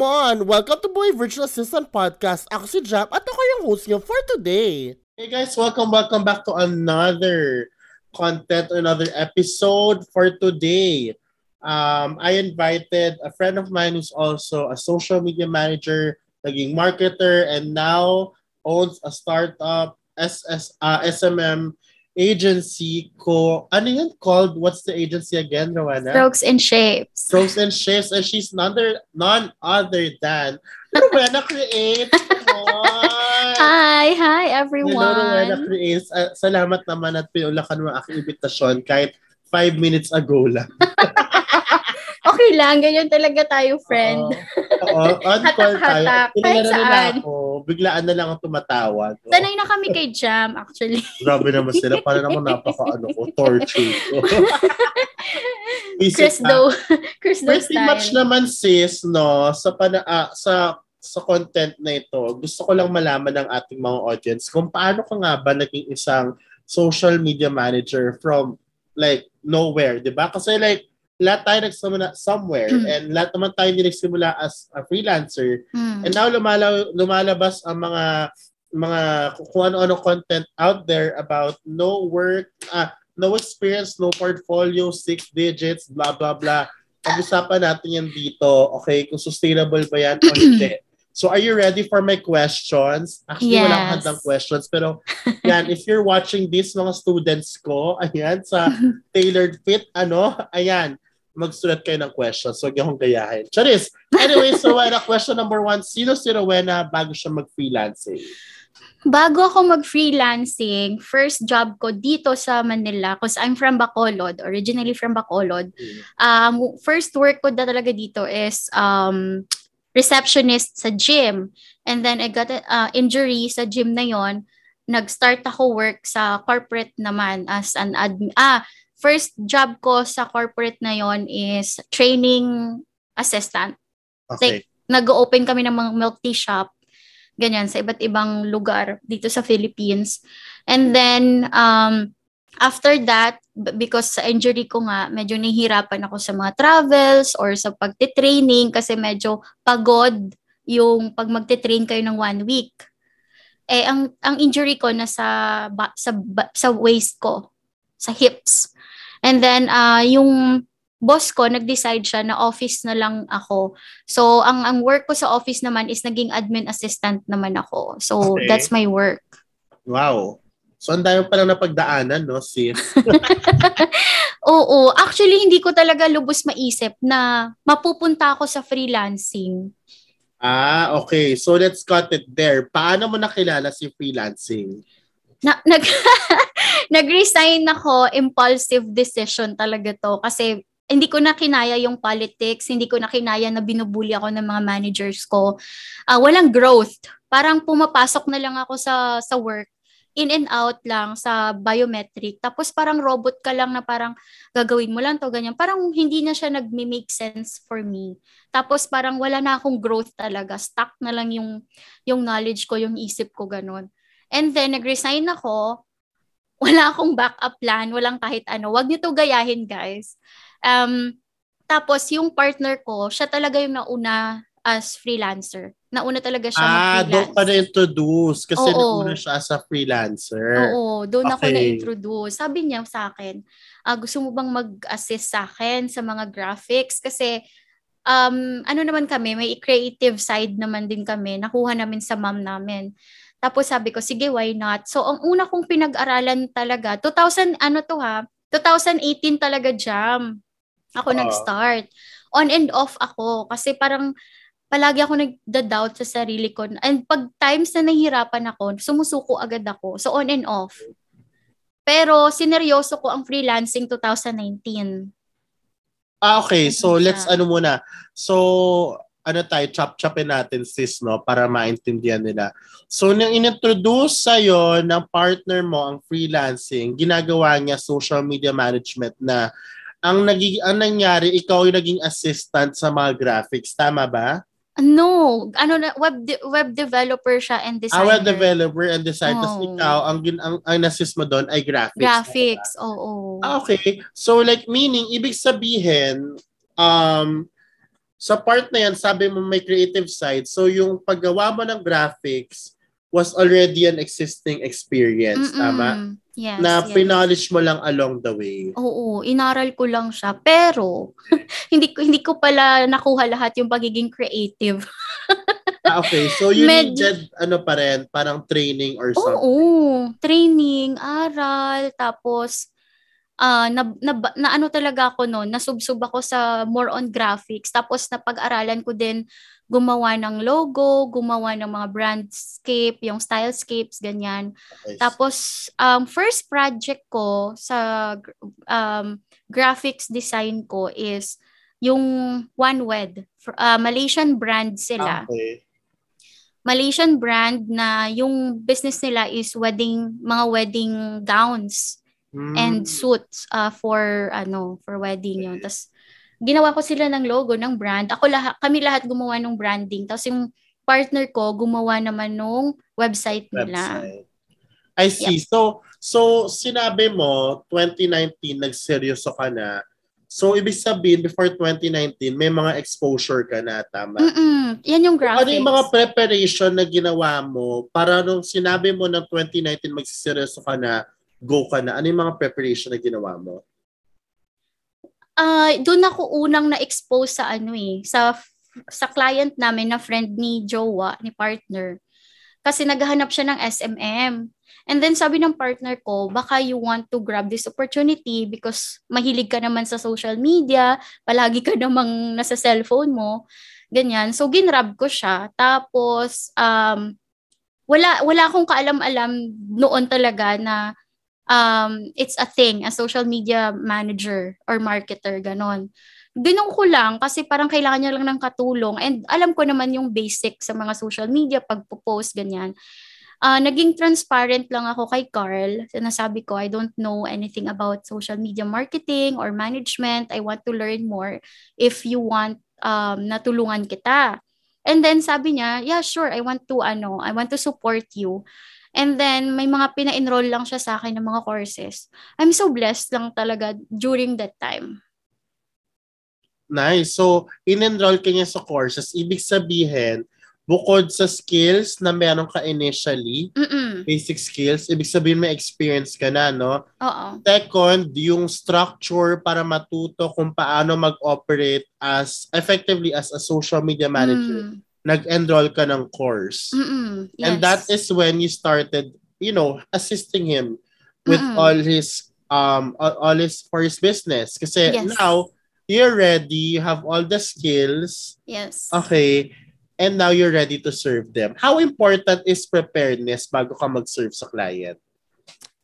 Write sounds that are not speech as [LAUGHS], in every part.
Come on! Welcome to Boy Virtual Assistant Podcast. Ako si Jam at ako yung host niyo for today. Hey guys, welcome, welcome back to another content, another episode for today. Um, I invited a friend of mine who's also a social media manager, naging marketer, and now owns a startup, SS, uh, SMM agency ko. Ano yun called? What's the agency again, Rowena? Strokes and Shapes. Strokes and Shapes. And she's none other, none other than Rowena Creates. Hi, hi Hello, everyone. Rowena Creates. Uh, salamat naman at pinulakan mo aking imbitasyon kahit five minutes ago lang. [LAUGHS] Okay lang, ganyan talaga tayo, friend. Oo, Oo, on call tayo. Nila saan. ako. Biglaan na lang ang tumatawag. Oo. Sanay na kami kay Jam, actually. Grabe naman sila. Para naman napaka ano ko, torture ko. [LAUGHS] Chris na. Do. [LAUGHS] Chris Do Pretty much style. naman sis, no, sa pana ah, sa sa content na ito, gusto ko lang malaman ng ating mga audience kung paano ka nga ba naging isang social media manager from like nowhere, 'di ba? Kasi like lahat tayo nagsimula somewhere Mm. and lahat naman tayo nagsimula as a freelancer Hmm. and now lumala, lumalabas ang mga mga kung ano-ano content out there about no work, ah, no experience, no portfolio, six digits, blah, blah, blah. Pag-usapan natin yan dito, okay, kung sustainable ba yan o hindi. [CLEARS THROAT] So are you ready for my questions? Actually, wala akong Yes. handang questions. Pero [LAUGHS] yan, if you're watching this, mga students ko, ayan, sa [LAUGHS] tailored fit, ano, ayan, magsulat kayo ng questions. Huwag niyo akong gayahin. Charis! Anyway, so Rowena, question number one. Sino si Rowena bago siya mag-freelancing? Bago ako mag-freelancing, first job ko dito sa Manila, because I'm from Bacolod, originally from Bacolod. Um, first work ko na talaga dito is um, receptionist sa gym. And then I got an uh, injury sa gym na yon. Nag-start ako work sa corporate naman as an admin. Ah, first job ko sa corporate na yon is training assistant. Okay. Nag-open kami ng mga milk tea shop ganyan sa iba't ibang lugar dito sa Philippines. And then um after that because sa injury ko nga medyo nahihirapan ako sa mga travels or sa pagte-training kasi medyo pagod yung pag magte-train kayo ng one week. Eh ang ang injury ko nasa ba, sa ba- sa waist ko, sa hips. And then uh yung boss ko nag-decide siya na office na lang ako. So ang ang work ko sa office naman is naging admin assistant naman ako. So Okay. that's my work. Wow. So, ang dami pa lang napagdaanan, no, sis? [LAUGHS] [LAUGHS] Oo, actually hindi ko talaga lubos maisip na mapupunta ako sa freelancing. ah, okay. So, let's cut it there. Paano mo nakilala si freelancing? Na, [LAUGHS] nag nag-resign ako, impulsive decision talaga to kasi hindi ko na kinaya yung politics, hindi ko na kinaya na binubuli ako ng mga managers ko. Ah, walang growth. Parang pumapasok na lang ako sa sa work in and out lang sa biometric. Tapos parang robot ka lang na parang gagawin mo lang to ganyan. Parang hindi na siya nagme-make sense for me. Tapos parang wala na akong growth talaga. Stuck na lang yung yung knowledge ko, yung isip ko ganun. And then nag-resign ako. Wala akong backup plan, walang kahit ano. Wag niyo to gayahin, guys. Um tapos yung partner ko, siya talaga yung nauna as freelancer. Nauna talaga siya Ah, doon mag-freelance. ka na-introduce kasi Oo. nauna siya as a freelancer. Oo, doon ako Okay. na-introduce. Sabi niya sa akin, ah, gusto mo bang mag-assist sa akin sa mga graphics? Kasi, um, ano naman kami, may creative side naman din kami. Nakuha namin sa mom namin. Tapos sabi ko, sige, why not? So, ang una kong pinag-aralan talaga, 2000, ano to ha? 2018 talaga jam. Ako Oo. nag-start. On and off ako. Kasi parang, palagi ako nagda-doubt sa sarili ko. And pag times na nahihirapan ako, sumusuko agad ako. So on and off. Pero sineryoso ko ang freelancing 2019. Ah, okay. So, Ganun let's ano muna. So, ano tayo, chop-chopin natin sis, no? Para maintindihan nila. So, nang inintroduce sa'yo ng partner mo ang freelancing, ginagawa niya social media management na ang naging ang nangyari, ikaw yung naging assistant sa mga graphics. Tama ba? No, ano na web de- web developer siya and Ah, designer. web developer and designer. Tapos Oo. ikaw, ang, gin- ang, ang assist mo doon ay graphics. Graphics, oo. Ah, okay. So like meaning ibig sabihin um sa part na yan, sabi mo may creative side. So yung paggawa mo ng graphics was already an existing experience, Mm-mm. tama? Yes, Na yes. pinolish mo lang along the way. Oo, inaral ko lang siya. Pero, [LAUGHS] hindi ko hindi ko pala nakuha lahat yung pagiging creative. [LAUGHS] Ah, okay, so you Med- needed ano pa rin, parang training or something. Oo, training, aral, tapos ah na, na, na ano talaga ako noon, nasubsob ako sa more on graphics. Tapos napag-aralan ko din gumawa ng logo, gumawa ng mga brandscape, yung stylescapes, ganyan. Okay. Tapos, um, first project ko sa um, graphics design ko is yung OneWed. Fr- uh, Malaysian brand sila. Okay. Malaysian brand na yung business nila is wedding, mga wedding gowns Hmm. and suits uh, for ano for wedding yun. Tapos ginawa ko sila ng logo ng brand. Ako lahat kami lahat gumawa ng branding. Tapos yung partner ko gumawa naman nung website nila. website. I see. So, so sinabi mo, 2019, nagseryoso ka na. So, ibig sabihin, before 2019, may mga exposure ka na, tama? Mm-mm. Yan yung graphics. Ano yung mga preparation na ginawa mo para nung sinabi mo ng 2019 magsiseryoso ka na, go ka na, ano yung mga preparation na ginawa mo? Ah, doon ako unang na-expose sa ano eh, sa sa client namin na friend ni Jowa, ni partner. Kasi naghahanap siya ng SMM. And then sabi ng partner ko, baka you want to grab this opportunity because mahilig ka naman sa social media, palagi ka namang nasa cellphone mo, ganyan. So ginrab ko siya. Tapos um wala wala akong kaalam-alam noon talaga na um, it's a thing, a social media manager or marketer, ganon. Ganun ko lang kasi parang kailangan niya lang ng katulong and alam ko naman yung basic sa mga social media, pagpo-post, ganyan. Ah, naging transparent lang ako kay Carl. Sinasabi ko, I don't know anything about social media marketing or management. I want to learn more if you want um, natulungan kita. And then sabi niya, yeah, sure, I want to, ano, I want to support you. And then, may mga pina-enroll lang siya sa akin ng mga courses. I'm so blessed lang talaga during that time. Nice. So, in-enroll ka niya sa courses. Ibig sabihin, bukod sa skills na meron ka initially, Mm-mm. basic skills, ibig sabihin may experience ka na, no? Oo. Second, yung structure para matuto kung paano mag-operate as effectively as a social media manager. Mm. Nag-enroll ka ng course. Mm-mm. Yes. And that is when you started, you know, assisting him with Mm-mm. all his um all, all his for his business. Kasi Yes. now you're ready, you have all the skills, Yes. okay, and now you're ready to serve them. How important is preparedness bago ka mag-serve sa client?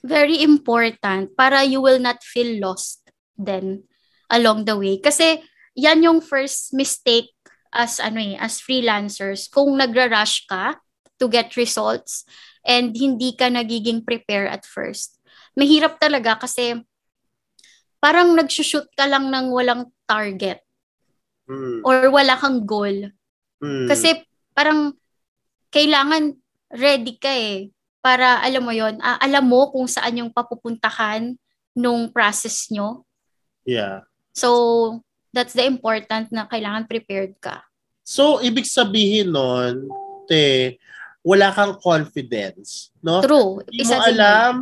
Very important para you will not feel lost then along the way. Kasi yan yung first mistake as ano eh, as freelancers. Kung nagra-rush ka to get results and hindi ka nagiging prepare at first. Mahirap talaga kasi parang nagsushoot ka lang ng walang target Hmm. or wala kang goal. Hmm. Kasi parang kailangan ready ka eh para alam mo yon ah, alam mo kung saan yung papupuntahan nung process nyo. yeah. So, that's the important na kailangan prepared ka. So, ibig sabihin nun, te, wala kang confidence, no? True. Hindi mo din yun. alam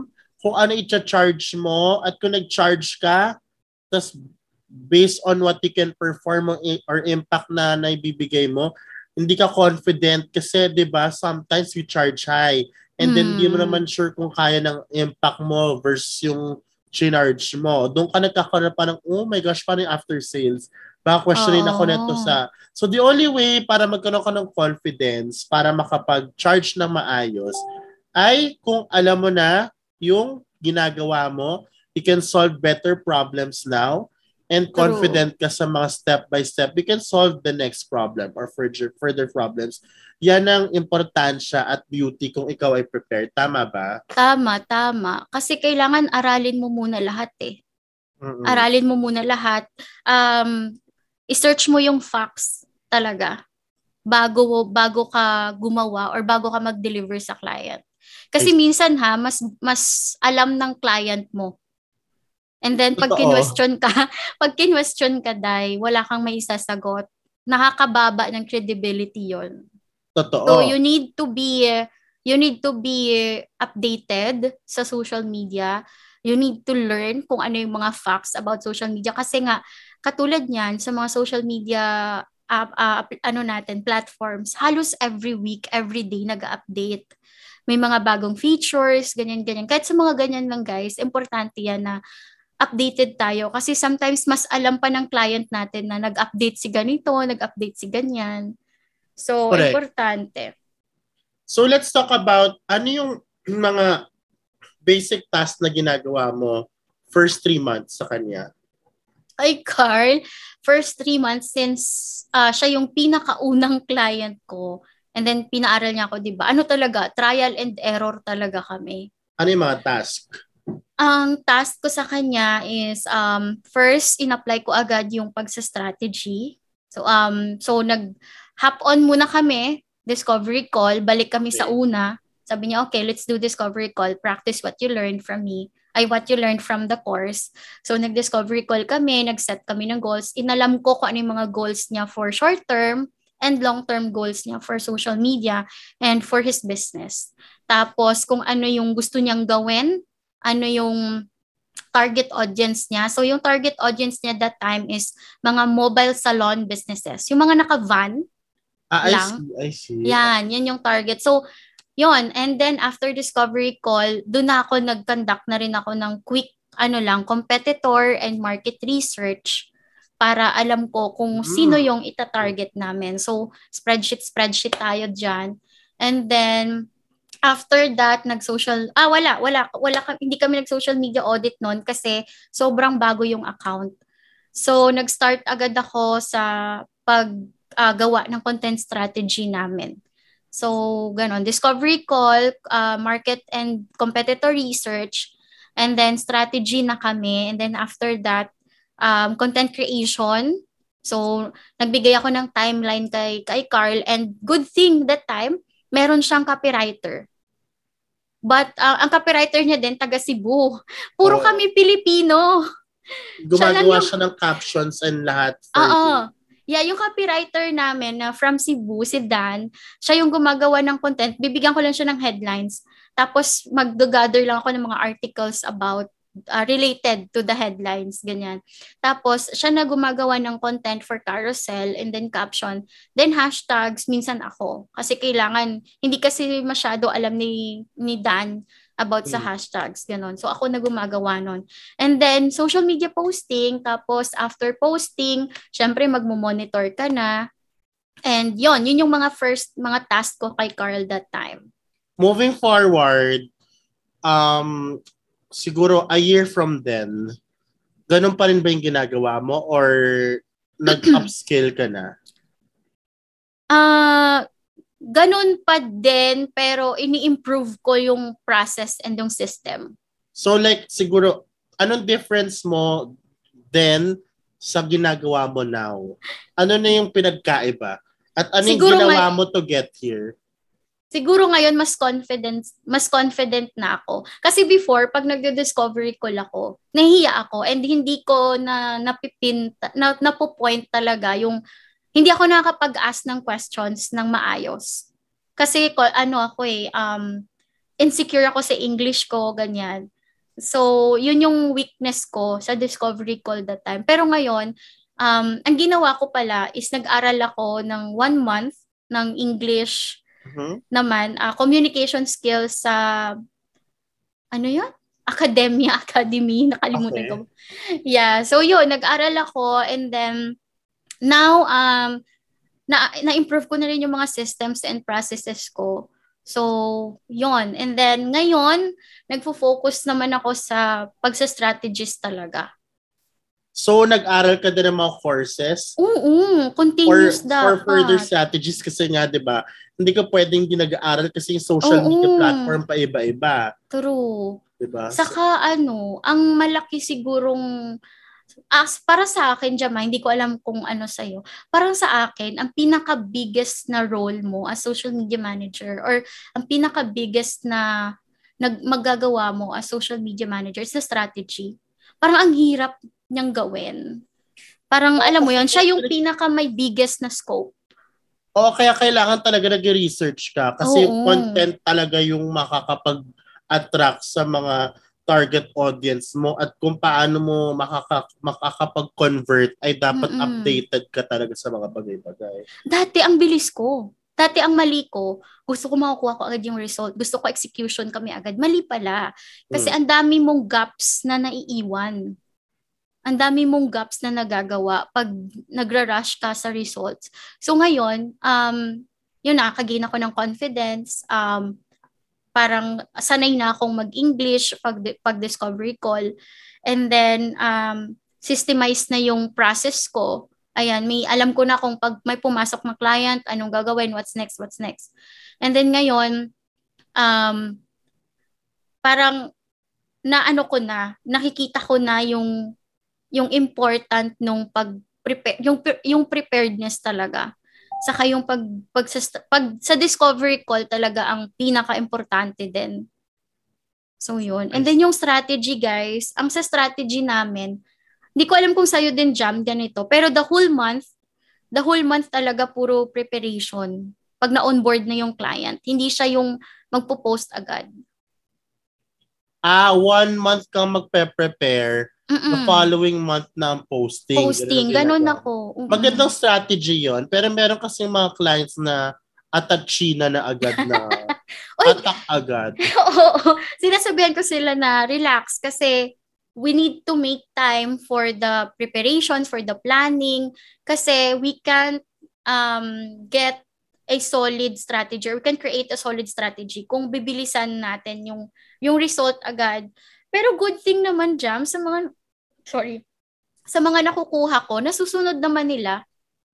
kung ano i-charge mo at kung nag-charge ka, tas based on what you can perform or impact na naibibigay mo, hindi ka confident kasi 'di ba sometimes we charge high and then hindi mo Hmm. naman sure kung kaya ng impact mo versus yung charge mo. Doon ka nagkakaroon pa ng, oh my gosh, paano after sales? Baka questionin ako Oo. neto sa... So the only way para magkaroon ka ng confidence, para makapag-charge ng maayos, ay kung alam mo na yung ginagawa mo, you can solve better problems now, and True. confident ka sa mga step by step, you can solve the next problem or further, further problems. Yan ang importansya at beauty kung ikaw ay prepared. Tama ba? Tama, tama. Kasi kailangan aralin mo muna lahat eh. Mm-mm. Aralin mo muna lahat. Um, i-search mo yung facts talaga bago bago ka gumawa or bago ka mag-deliver sa client. Kasi I- minsan ha, mas mas alam ng client mo. And then pag kinwestiyon ka, [LAUGHS] pag kinwestiyon ka dai, wala kang may isasagot. nakakababa ng credibility yon. Totoo. So you need to be you need to be updated sa social media. You need to learn kung ano yung mga facts about social media kasi nga katulad niyan sa mga social media uh, uh, ano natin platforms halos every week, every day nag-update. May mga bagong features, ganyan ganyan. Kahit sa mga ganyan lang guys, importante yan na updated tayo kasi sometimes mas alam pa ng client natin na nag-update si ganito, nag-update si ganyan. So, Correct. importante. So, let's talk about ano yung mga basic task na ginagawa mo first three months sa kanya. Ay, Carl, first three months since uh, siya yung pinakaunang client ko and then pinaaral niya ako, di ba? Ano talaga? Trial and error talaga kami. Ano yung mga task? Ang task ko sa kanya is um first in-apply ko agad yung pagsa-strategy. So um so nag hop on muna kami, discovery call, balik kami okay. sa una. Sabi niya, okay, let's do discovery call. Practice what you learned from me. Ay, what you learned from the course. So, nag-discovery call kami, nag-set kami ng goals. Inalam ko kung ano yung mga goals niya for short term and long-term goals niya for social media and for his business. Tapos, kung ano yung gusto niyang gawin ano yung target audience niya. So yung target audience niya that time is mga mobile salon businesses. Yung mga naka-van ah, lang. I see, I see. Yan, yan yung target. So yon and then after discovery call, doon na ako nag-conduct na rin ako ng quick ano lang, competitor and market research para alam ko kung mm. sino yung ita-target namin. So, spreadsheet, spreadsheet tayo dyan. And then, after that, nag-social, ah, wala, wala, wala, hindi kami nag-social media audit noon kasi sobrang bago yung account. So, nag-start agad ako sa paggawa uh, ng content strategy namin. So, ganon. Discovery call, uh, market and competitor research, and then strategy na kami. And then after that, um, content creation. So, nagbigay ako ng timeline kay, kay Carl. And good thing that time, meron siyang copywriter. But uh, ang copywriter niya din, taga Cebu. Puro oh. kami Pilipino. Gumagawa siya, siya ng captions and lahat. Oo. Yeah, yung copywriter namin na from Cebu, si Dan, siya yung gumagawa ng content. Bibigyan ko lang siya ng headlines. Tapos mag-gather lang ako ng mga articles about uh, related to the headlines, ganyan. Tapos, siya na gumagawa ng content for carousel and then caption. Then hashtags, minsan ako. Kasi kailangan, hindi kasi masyado alam ni, ni Dan about sa mm. hashtags, ganon. So, ako na gumagawa nun. And then, social media posting, tapos after posting, syempre magmo-monitor ka na. And yon yun yung mga first, mga task ko kay Carl that time. Moving forward, um, siguro a year from then, ganun pa rin ba yung ginagawa mo or nag-upscale ka na? [CLEARS THROAT] Ah, uh, ganun pa din pero ini-improve ko yung process and yung system. So like siguro anong difference mo then sa ginagawa mo now? Ano na yung pinagkaiba? At anong siguro ginawa may... mo to get here? siguro ngayon mas confident mas confident na ako kasi before pag nagde-discovery call ako nahiya ako and hindi ko na napipin na napo-point talaga yung hindi ako nakakapag-ask ng questions ng maayos kasi ko ano ako eh um insecure ako sa English ko ganyan so yun yung weakness ko sa discovery call that time pero ngayon um ang ginawa ko pala is nag-aral ako ng one month ng English mm-hmm. naman, uh, communication skills sa, ano yun? Academia, [LAUGHS] academy, nakalimutan okay. ko. Yeah, so yun, nag-aral ako and then now, um, na, na-improve ko na rin yung mga systems and processes ko. So, yon And then, ngayon, nagfo-focus naman ako sa pagsa-strategist talaga. So, nag-aral ka din ng mga courses? Oo, continuous for, dapat. For further strategies kasi nga, di ba, hindi ka pwedeng ginag-aaral kasi yung social Oo. media platform pa iba-iba. True. Diba? Saka ano, ang malaki sigurong as para sa akin, Jama, hindi ko alam kung ano sa'yo. Parang sa akin, ang pinaka-biggest na role mo as social media manager or ang pinaka-biggest na nag magagawa mo as social media manager is the strategy. Parang ang hirap niyang gawin. Parang alam mo yon siya yung pinaka may biggest na scope. Oo, kaya kailangan talaga nag-research ka kasi Oo. yung content talaga yung makakapag-attract sa mga target audience mo at kung paano mo makaka, makakapag-convert ay dapat Mm-mm. updated ka talaga sa mga bagay-bagay. Dati ang bilis ko. Dati ang mali ko, gusto ko makukuha ko agad yung result. Gusto ko execution kami agad. Mali pala. Kasi Hmm. ang dami mong gaps na naiiwan. Ang dami mong gaps na nagagawa pag nagra-rush ka sa results. So ngayon, um, yun na, kagain ako ng confidence. Um, parang sanay na akong mag-English pag, pag discovery call. And then, um, systemize na yung process ko. Ayan, may alam ko na kung pag may pumasok na client, anong gagawin, what's next, what's next. And then ngayon, um, parang na ano ko na, nakikita ko na yung yung important nung pag prepare yung yung preparedness talaga. Saka yung pag pag sa, pag sa discovery call talaga ang pinaka-importante din. So yun. And then yung strategy guys, ang sa strategy namin, hindi ko alam kung sa'yo din jam ganito, pero the whole month, the whole month talaga puro preparation. Pag na-onboard na yung client, hindi siya yung magpo-post agad. Ah, one month kang magpe-prepare, the Mm-mm. following month na ang posting. Posting, Ganun ganun ako. Mm-mm. Magandang strategy yon pero meron kasi mga clients na atachina na agad na [LAUGHS] Oy! attack agad. [LAUGHS] Oo. Sinasabihan ko sila na relax kasi we need to make time for the preparation, for the planning kasi we can't um, get a solid strategy or we can create a solid strategy kung bibilisan natin yung yung result agad. Pero good thing naman jam sa mga sorry sa mga nakukuha ko, nasusunod naman nila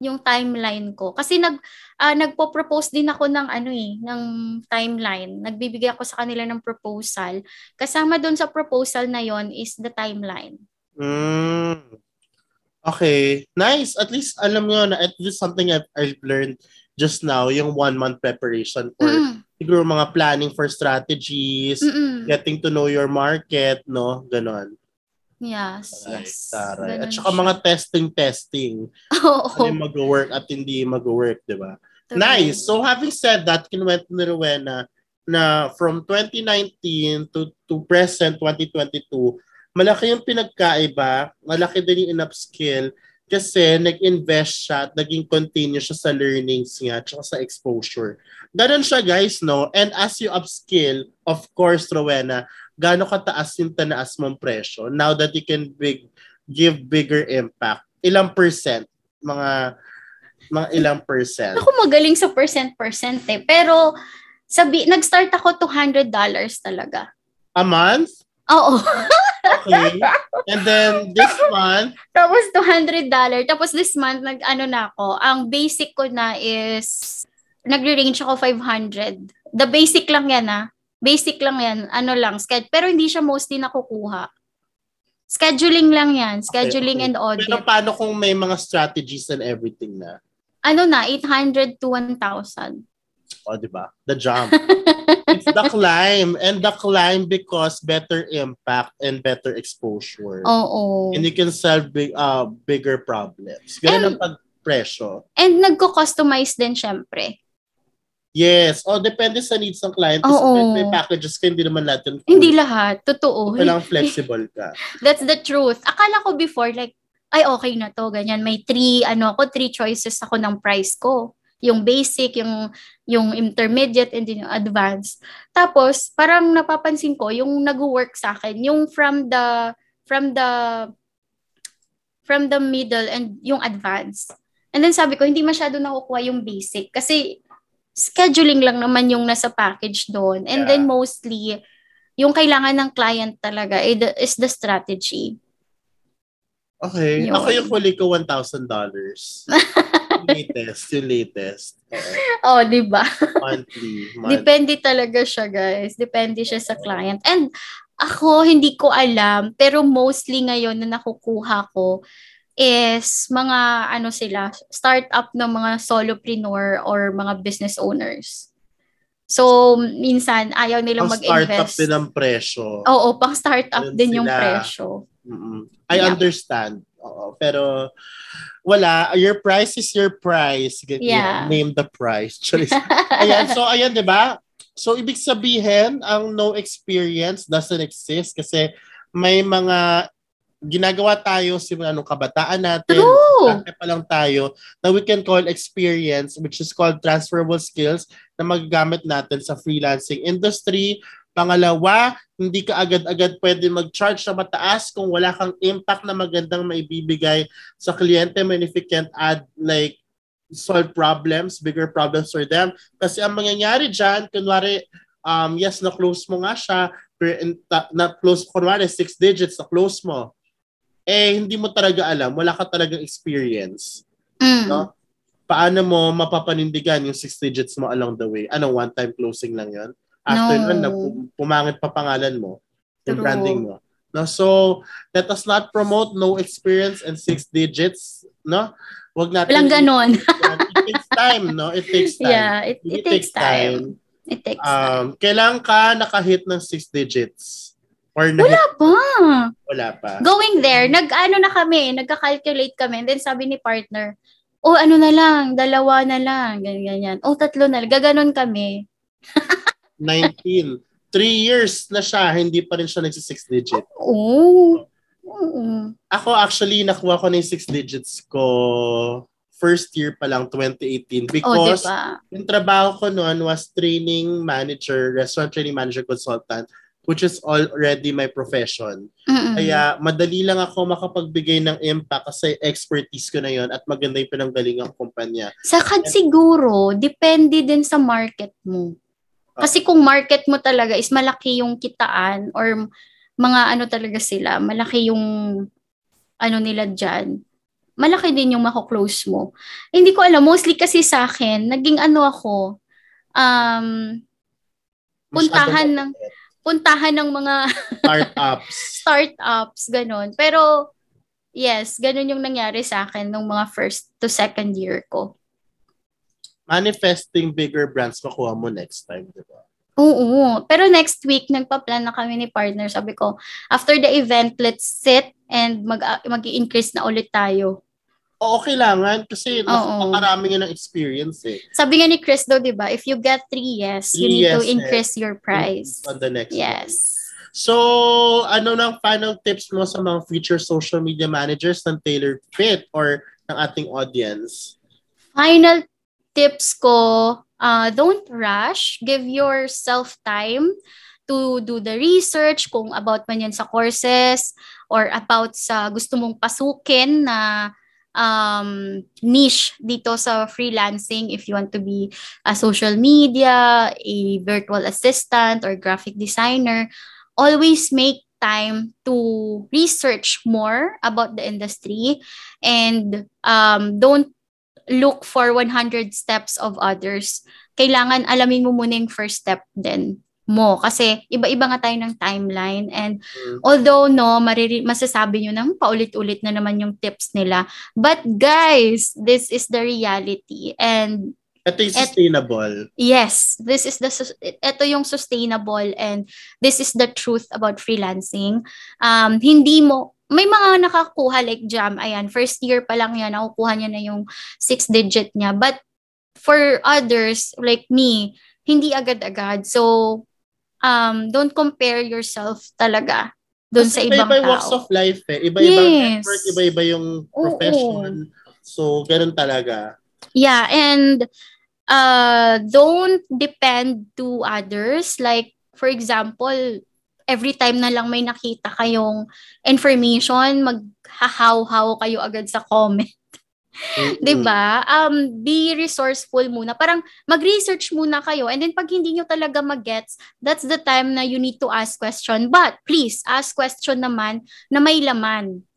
yung timeline ko. Kasi nag ah, nagpo-propose din ako ng ano eh, ng timeline. Nagbibigay ako sa kanila ng proposal. Kasama doon sa proposal na yon is the timeline. Mm. Okay. Nice. At least alam mo na at least something I've, I've learned just now, yung one month preparation for Mm-mm. Siguro mga planning for strategies, Mm-mm. getting to know your market, no? Ganon. Yes, Taray, yes. taray. At saka siya. mga testing-testing. Oo. Ano yung mag-work at hindi mag-work, di ba? True. Nice. So having said that, kinuwento ni Rowena na from 2019 to, to present 2022, malaki yung pinagkaiba, malaki din yung in-upskill kasi nag-invest siya at naging continue siya sa learnings niya at sa exposure. Ganon siya guys, no? And as you upskill, of course, Rowena, gaano kataas yung tanaas mong presyo now that you can big, give bigger impact? Ilang percent? Mga mga ilang percent? Ako magaling sa percent-percent eh. Pero sabi, nag-start ako $200 talaga. A month? Oo. [LAUGHS] Okay. And then this month, Tapos $200. Tapos this month, nag-ano na ako. Ang basic ko na is, nagre-range ako 500. The basic lang yan ah. Basic lang yan. Ano lang, sked pero hindi siya mostly nakukuha. Scheduling lang yan. Scheduling okay. and audit. pero paano kung may mga strategies and everything na? ano na, 800 to 1,000. O, di ba? The jump. [LAUGHS] It's the climb. And the climb because better impact and better exposure. Oo. And you can solve big, uh, bigger problems. Ganun ang pagpresyo. And nagko-customize din syempre. Yes. O, depende sa needs ng client. Kasi Oo. may, may packages ka, hindi naman lahat yun. Hindi lahat. Totoo. Kailangan flexible ka. [LAUGHS] That's the truth. Akala ko before, like, ay, okay na to, ganyan. May three, ano ako, three choices ako ng price ko. Yung basic, yung, yung intermediate, and then yung advanced. Tapos, parang napapansin ko, yung nag-work sa akin, yung from the, from the, from the middle and yung advanced. And then sabi ko, hindi masyado nakukuha yung basic. Kasi, scheduling lang naman yung nasa package doon. And Yeah. then mostly, yung kailangan ng client talaga is the, is the strategy. Okay. Yun. Ako yung huli ko $1,000. [LAUGHS] yung latest. Yung latest. Oo. [LAUGHS] Oh, di ba? monthly. monthly. Depende talaga siya, guys. Depende siya sa client. And ako, hindi ko alam, pero mostly ngayon na nakukuha ko is mga ano sila, startup ng mga solopreneur or mga business owners. So, minsan, ayaw nilang Ang startup mag-invest. din ang presyo. Oo, pang startup Yun din yung sila. presyo. Mm-mm. I Yeah. understand. Oo, pero wala, your price is your price. Get Yeah. Name the price. [LAUGHS] Ayan, so ayan, 'di ba? So ibig sabihin, ang no experience doesn't exist kasi may mga ginagawa tayo simula nung kabataan natin, True. Dati pa lang tayo na we can call experience which is called transferable skills na magagamit natin sa freelancing industry. Pangalawa, hindi ka agad-agad pwede mag-charge na mataas kung wala kang impact na magandang maibibigay sa kliyente mo and if you can't add like solve problems, bigger problems for them. Kasi ang mangyayari dyan, kunwari, um, yes, na-close mo nga siya, na-close, kunwari, six digits, na-close mo. Eh, hindi mo talaga alam, wala ka talagang experience. Mm. No? Paano mo mapapanindigan yung six digits mo along the way? Ano, one-time closing lang yon After No. nun, pumangit pa pangalan mo, yung True. branding mo. No, so let us not promote no experience and six digits, no? Wag natin Walang ganon. [LAUGHS] it takes time, no? It takes time. yeah, it, it, takes time. It takes time. Um, kailan ka nakahit ng six digits? Or na Wala pa. wala pa. Going there, nag-ano na kami, nagka-calculate kami. And then sabi ni partner, oh ano na lang, dalawa na lang, ganyan, ganyan. Oh, tatlo na lang. Gaganon kami. 19. Three years na siya, hindi pa rin siya nagsi six digit. Oo. Oo. Ako actually, nakuha ko na yung six digits ko first year pa lang, 2018. Oh, di Because ba? yung trabaho ko noon was training manager, restaurant training manager consultant, which is already my profession. Mm-mm. Kaya madali lang ako makapagbigay ng impact kasi expertise ko na yon at maganda yung pinanggalingang kumpanya. Saka siguro, depende din sa market mo. Kasi kung market mo talaga is malaki yung kitaan or mga ano talaga sila, malaki yung ano nila dyan, malaki din yung mako-close mo. Eh, Hindi ko alam, mostly kasi sa akin, naging ano ako, um, Puntahan Masyadong ng- puntahan ng mga [LAUGHS] startups. startups, ganun. Pero, yes, ganun yung nangyari sa akin nung mga first to second year ko. Manifesting bigger brands makuha mo next time, di ba? Oo. Pero next week, nagpa-plan na kami ni partner. Sabi ko, after the event, let's sit and mag, mag increase na ulit tayo. Oo, kailangan kasi Oo. nakarami nga ng experience eh. Sabi nga ni Chris daw, di ba, if you get three yes, you Three need to yeses. increase your price. On the next one. Yes. So, ano nang final tips mo sa mga future social media managers ng tailored fit or ng ating audience? Final tips ko, uh, don't rush. Give yourself time to do the research kung about man yan sa courses or about sa gusto mong pasukin na um, niche dito sa freelancing if you want to be a social media, a virtual assistant, or graphic designer. Always make time to research more about the industry and um, don't look for 100 steps of others. Kailangan alamin mo muna yung first step din mo kasi iba-iba nga tayo ng timeline and Mm. although no mariri masasabi nyo nang paulit-ulit na naman yung tips nila but guys this is the reality and Ito yung sustainable. Yes, this is the ito yung sustainable and this is the truth about freelancing. Um hindi mo may mga nakakuha like Jam, ayan, first year pa lang yan, nakukuha niya na yung six digit niya. But for others like me, hindi agad-agad. So um don't compare yourself talaga doon sa ibang iba-iba yung walks tao. of life eh. Iba-iba yung Yes. effort, iba-iba yung profession. So, ganun talaga. Yeah, and uh don't depend to others like for example, every time na lang may nakita kayong information, maghahaw-haw kayo agad sa comment. Mm-mm. [LAUGHS] 'Di ba? Um be resourceful muna. Parang mag-research muna kayo and then pag hindi nyo talaga magets, that's the time na you need to ask question. But please ask question naman na may laman.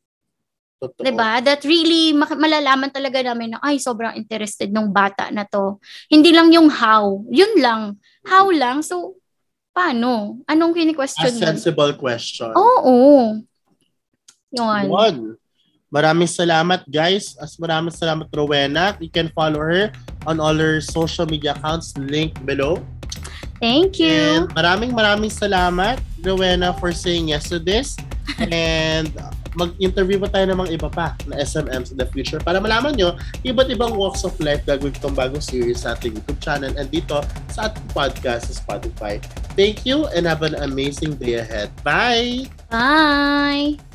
Totoo. 'Di ba? That really malalaman talaga namin na ay sobrang interested nung bata na to. Hindi lang yung how. Yun lang. How lang. So paano? Anong A kini-question mo? sensible question. Oo. Yun. Yun. Maraming salamat guys. As maraming salamat Rowena. You can follow her on all her social media accounts link below. Thank you. And maraming maraming salamat Rowena for saying yes to this. [LAUGHS] And mag-interview pa tayo ng mga iba pa na SMMs in the future para malaman nyo iba't ibang walks of life gagawin itong bagong series sa ating YouTube channel and dito sa ating podcast sa Spotify. Thank you and have an amazing day ahead. Bye! Bye!